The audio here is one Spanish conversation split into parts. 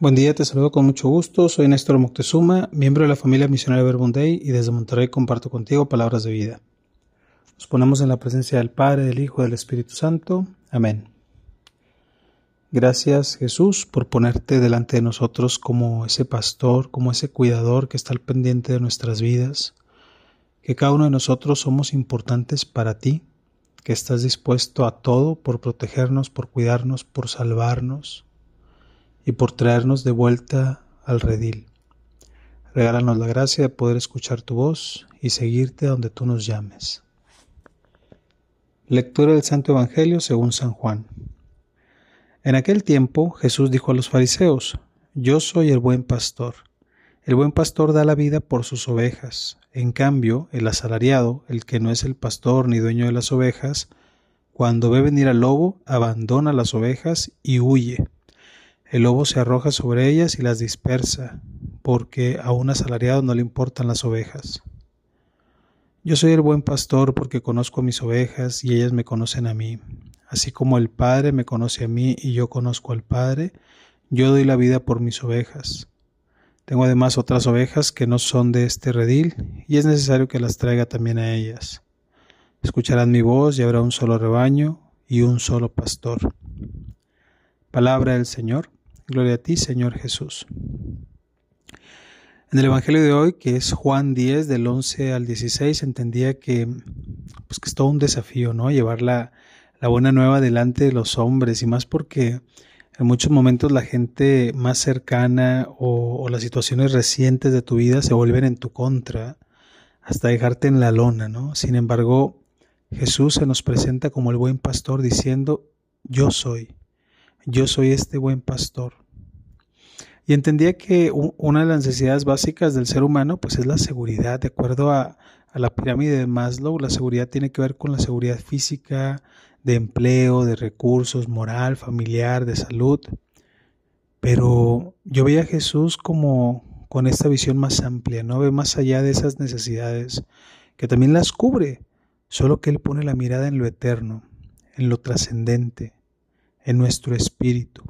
Buen día, te saludo con mucho gusto. Soy Néstor Moctezuma, miembro de la familia misionera Verbunday y desde Monterrey comparto contigo palabras de vida. Nos ponemos en la presencia del Padre, del Hijo y del Espíritu Santo. Amén. Gracias Jesús por ponerte delante de nosotros como ese pastor, como ese cuidador que está al pendiente de nuestras vidas, que cada uno de nosotros somos importantes para ti, que estás dispuesto a todo por protegernos, por cuidarnos, por salvarnos y por traernos de vuelta al redil. Regálanos la gracia de poder escuchar tu voz y seguirte donde tú nos llames. Lectura del Santo Evangelio según San Juan. En aquel tiempo Jesús dijo a los fariseos, Yo soy el buen pastor. El buen pastor da la vida por sus ovejas. En cambio, el asalariado, el que no es el pastor ni dueño de las ovejas, cuando ve venir al lobo, abandona las ovejas y huye. El lobo se arroja sobre ellas y las dispersa, porque a un asalariado no le importan las ovejas. Yo soy el buen pastor porque conozco a mis ovejas y ellas me conocen a mí. Así como el Padre me conoce a mí y yo conozco al Padre, yo doy la vida por mis ovejas. Tengo además otras ovejas que no son de este redil y es necesario que las traiga también a ellas. Escucharán mi voz y habrá un solo rebaño y un solo pastor. Palabra del Señor. Gloria a ti, Señor Jesús. En el Evangelio de hoy, que es Juan 10, del 11 al 16, entendía que, pues, que es todo un desafío, ¿no? Llevar la, buena nueva delante de los hombres, y más porque en muchos momentos la gente más cercana o, o, las situaciones recientes de tu vida se vuelven en tu contra, hasta dejarte en la lona, ¿no? Sin embargo, Jesús se nos presenta como el buen pastor diciendo, yo soy yo soy este buen pastor. Y entendía que una de las necesidades básicas del ser humano pues es la seguridad. De acuerdo a, la pirámide de Maslow, la seguridad tiene que ver con la seguridad física, de empleo, de recursos, moral, familiar, de salud. Pero yo veía a Jesús como con esta visión más amplia, no ve más allá de esas necesidades, que también las cubre, solo que Él pone la mirada en lo eterno, en lo trascendente, en nuestro espíritu.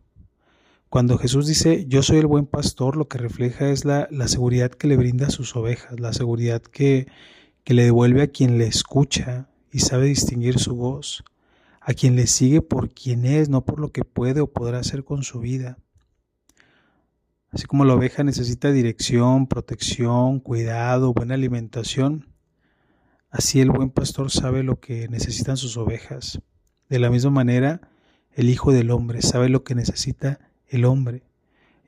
Cuando Jesús dice, yo soy el buen pastor, lo que refleja es la, seguridad que le brinda a sus ovejas, la seguridad que, que le devuelve a quien le escucha y sabe distinguir su voz, a quien le sigue por quien es, no por lo que puede o podrá hacer con su vida. Así como la oveja necesita dirección, protección, cuidado, buena alimentación, así el buen pastor sabe lo que necesitan sus ovejas. De la misma manera, el Hijo del Hombre, sabe lo que necesita el hombre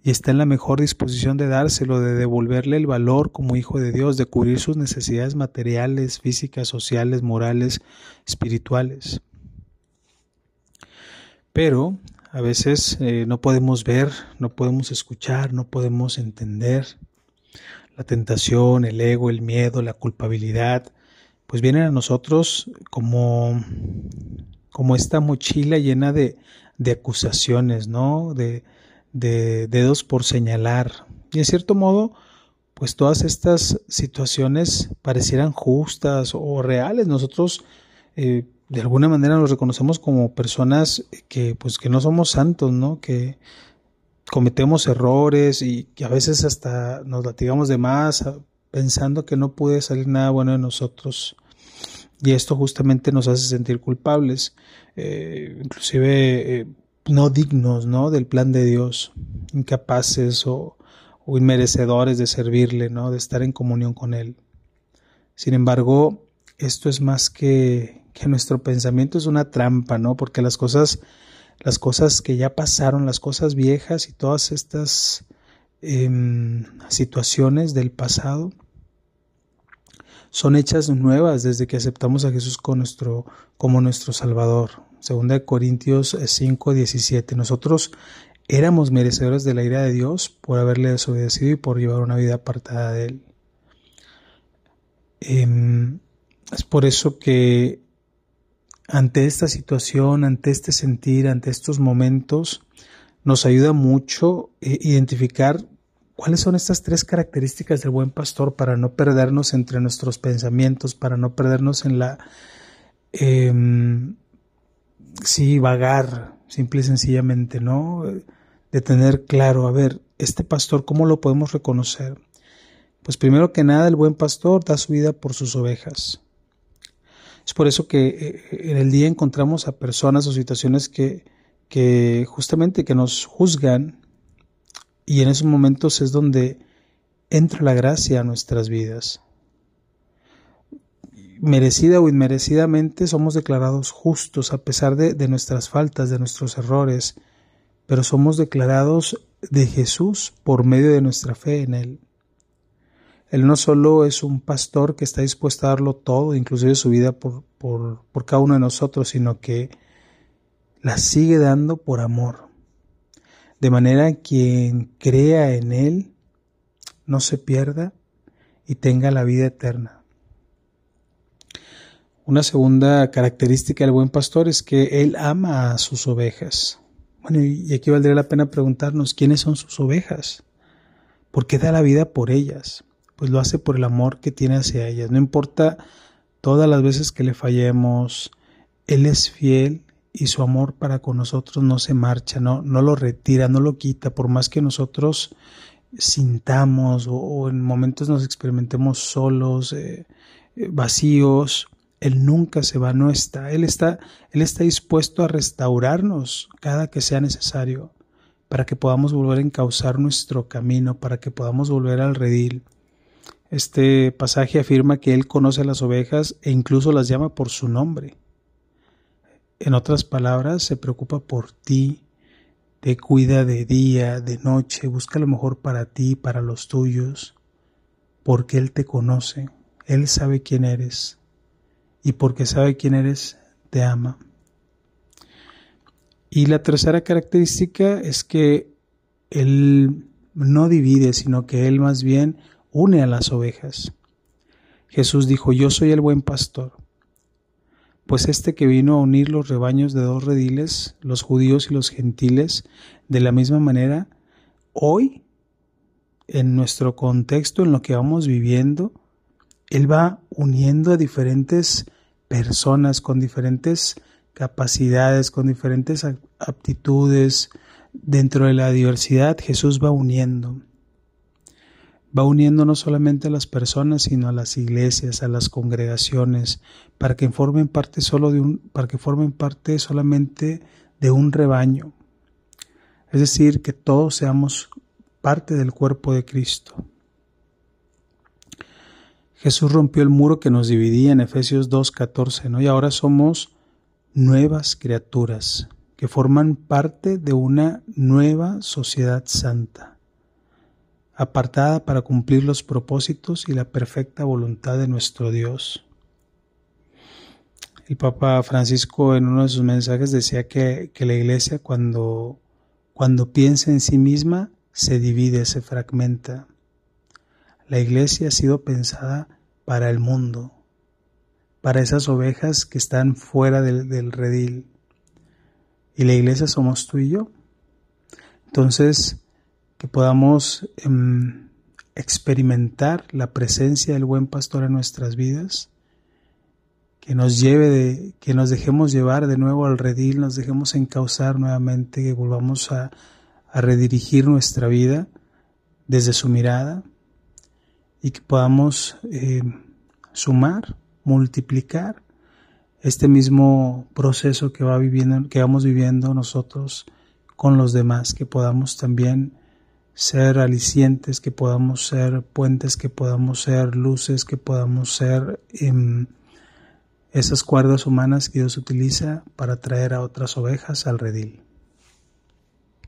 y está en la mejor disposición de dárselo, de devolverle el valor como Hijo de Dios, de cubrir sus necesidades materiales, físicas, sociales, morales, espirituales. Pero a veces eh, no podemos ver, no podemos escuchar, no podemos entender. La tentación, el ego, el miedo, la culpabilidad, pues vienen a nosotros como como esta mochila llena de, de acusaciones, ¿no? De, de, dedos por señalar. Y en cierto modo, pues todas estas situaciones parecieran justas o reales. Nosotros eh, de alguna manera nos reconocemos como personas que pues que no somos santos, ¿no? Que cometemos errores y que a veces hasta nos latigamos de más pensando que no puede salir nada bueno de nosotros. Y esto justamente nos hace sentir culpables, eh, inclusive eh, no dignos ¿no? del plan de Dios, incapaces o, inmerecedores de servirle, ¿no? de estar en comunión con Él. Sin embargo, esto es más que, que nuestro pensamiento, es una trampa, ¿no? porque las cosas, las cosas que ya pasaron, las cosas viejas y todas estas em, situaciones del pasado, son hechas nuevas desde que aceptamos a Jesús como nuestro, Salvador. Segunda de Corintios 5, 17. Nosotros éramos merecedores de la ira de Dios por haberle desobedecido y por llevar una vida apartada de Él. Em, es por eso que ante esta situación, ante este sentir, ante estos momentos, nos ayuda mucho eh, identificar ¿Cuáles son estas tres características del buen pastor para no perdernos entre nuestros pensamientos, para no perdernos en la... Em, sí, vagar, simple y sencillamente, ¿no? De tener claro, a ver, este pastor, ¿cómo lo podemos reconocer? Pues primero que nada, el buen pastor da su vida por sus ovejas. Es por eso que eh, en el día encontramos a personas o situaciones que, que justamente que nos juzgan y en esos momentos es donde entra la gracia a nuestras vidas. Merecida o inmerecidamente somos declarados justos a pesar de, de nuestras faltas, de nuestros errores, pero somos declarados de Jesús por medio de nuestra fe en Él. Él no solo es un pastor que está dispuesto a darlo todo, inclusive su vida por, por, por cada uno de nosotros, sino que la sigue dando por amor. De manera que quien crea en Él no se pierda y tenga la vida eterna. Una segunda característica del buen pastor es que Él ama a sus ovejas. Bueno, y aquí valdría la pena preguntarnos, ¿quiénes son sus ovejas? ¿Por qué da la vida por ellas? Pues lo hace por el amor que tiene hacia ellas. No importa todas las veces que le fallemos, Él es fiel y su amor para con nosotros no se marcha, no, no lo retira, no lo quita, por más que nosotros sintamos o, en momentos nos experimentemos solos, eh, eh, vacíos, Él nunca se va, no está. Él está, Él está dispuesto a restaurarnos cada que sea necesario para que podamos volver a encauzar nuestro camino, para que podamos volver al redil. Este pasaje afirma que Él conoce a las ovejas e incluso las llama por su nombre. En otras palabras, se preocupa por ti, te cuida de día, de noche, busca lo mejor para ti, para los tuyos, porque Él te conoce, Él sabe quién eres y porque sabe quién eres, te ama. Y la tercera característica es que Él no divide, sino que Él más bien une a las ovejas. Jesús dijo, yo soy el buen pastor, pues este que vino a unir los rebaños de dos rediles, los judíos y los gentiles, de la misma manera, hoy, en nuestro contexto, en lo que vamos viviendo, Él va uniendo a diferentes personas con diferentes capacidades, con diferentes aptitudes. Dentro de la diversidad, Jesús va uniendo va uniendo no solamente a las personas, sino a las iglesias, a las congregaciones, para que formen parte solo de un, para que formen parte solamente de un rebaño. Es decir, que todos seamos parte del cuerpo de Cristo. Jesús rompió el muro que nos dividía en Efesios 2.14, ¿no? Y ahora somos nuevas criaturas que forman parte de una nueva sociedad santa apartada para cumplir los propósitos y la perfecta voluntad de nuestro Dios. El Papa Francisco en uno de sus mensajes decía que, la iglesia cuando, cuando piensa en sí misma se divide, se fragmenta. La iglesia ha sido pensada para el mundo, para esas ovejas que están fuera del, del redil. Y la iglesia somos tú y yo. Entonces, que podamos em, experimentar la presencia del buen pastor en nuestras vidas, que nos lleve de, que nos dejemos llevar de nuevo al redil, nos dejemos encauzar nuevamente, que volvamos a, redirigir nuestra vida desde su mirada y que podamos em, sumar, multiplicar este mismo proceso que va viviendo, que vamos viviendo nosotros con los demás, que podamos también ser alicientes, que podamos ser puentes, que podamos ser luces, que podamos ser em, esas cuerdas humanas que Dios utiliza para traer a otras ovejas al redil.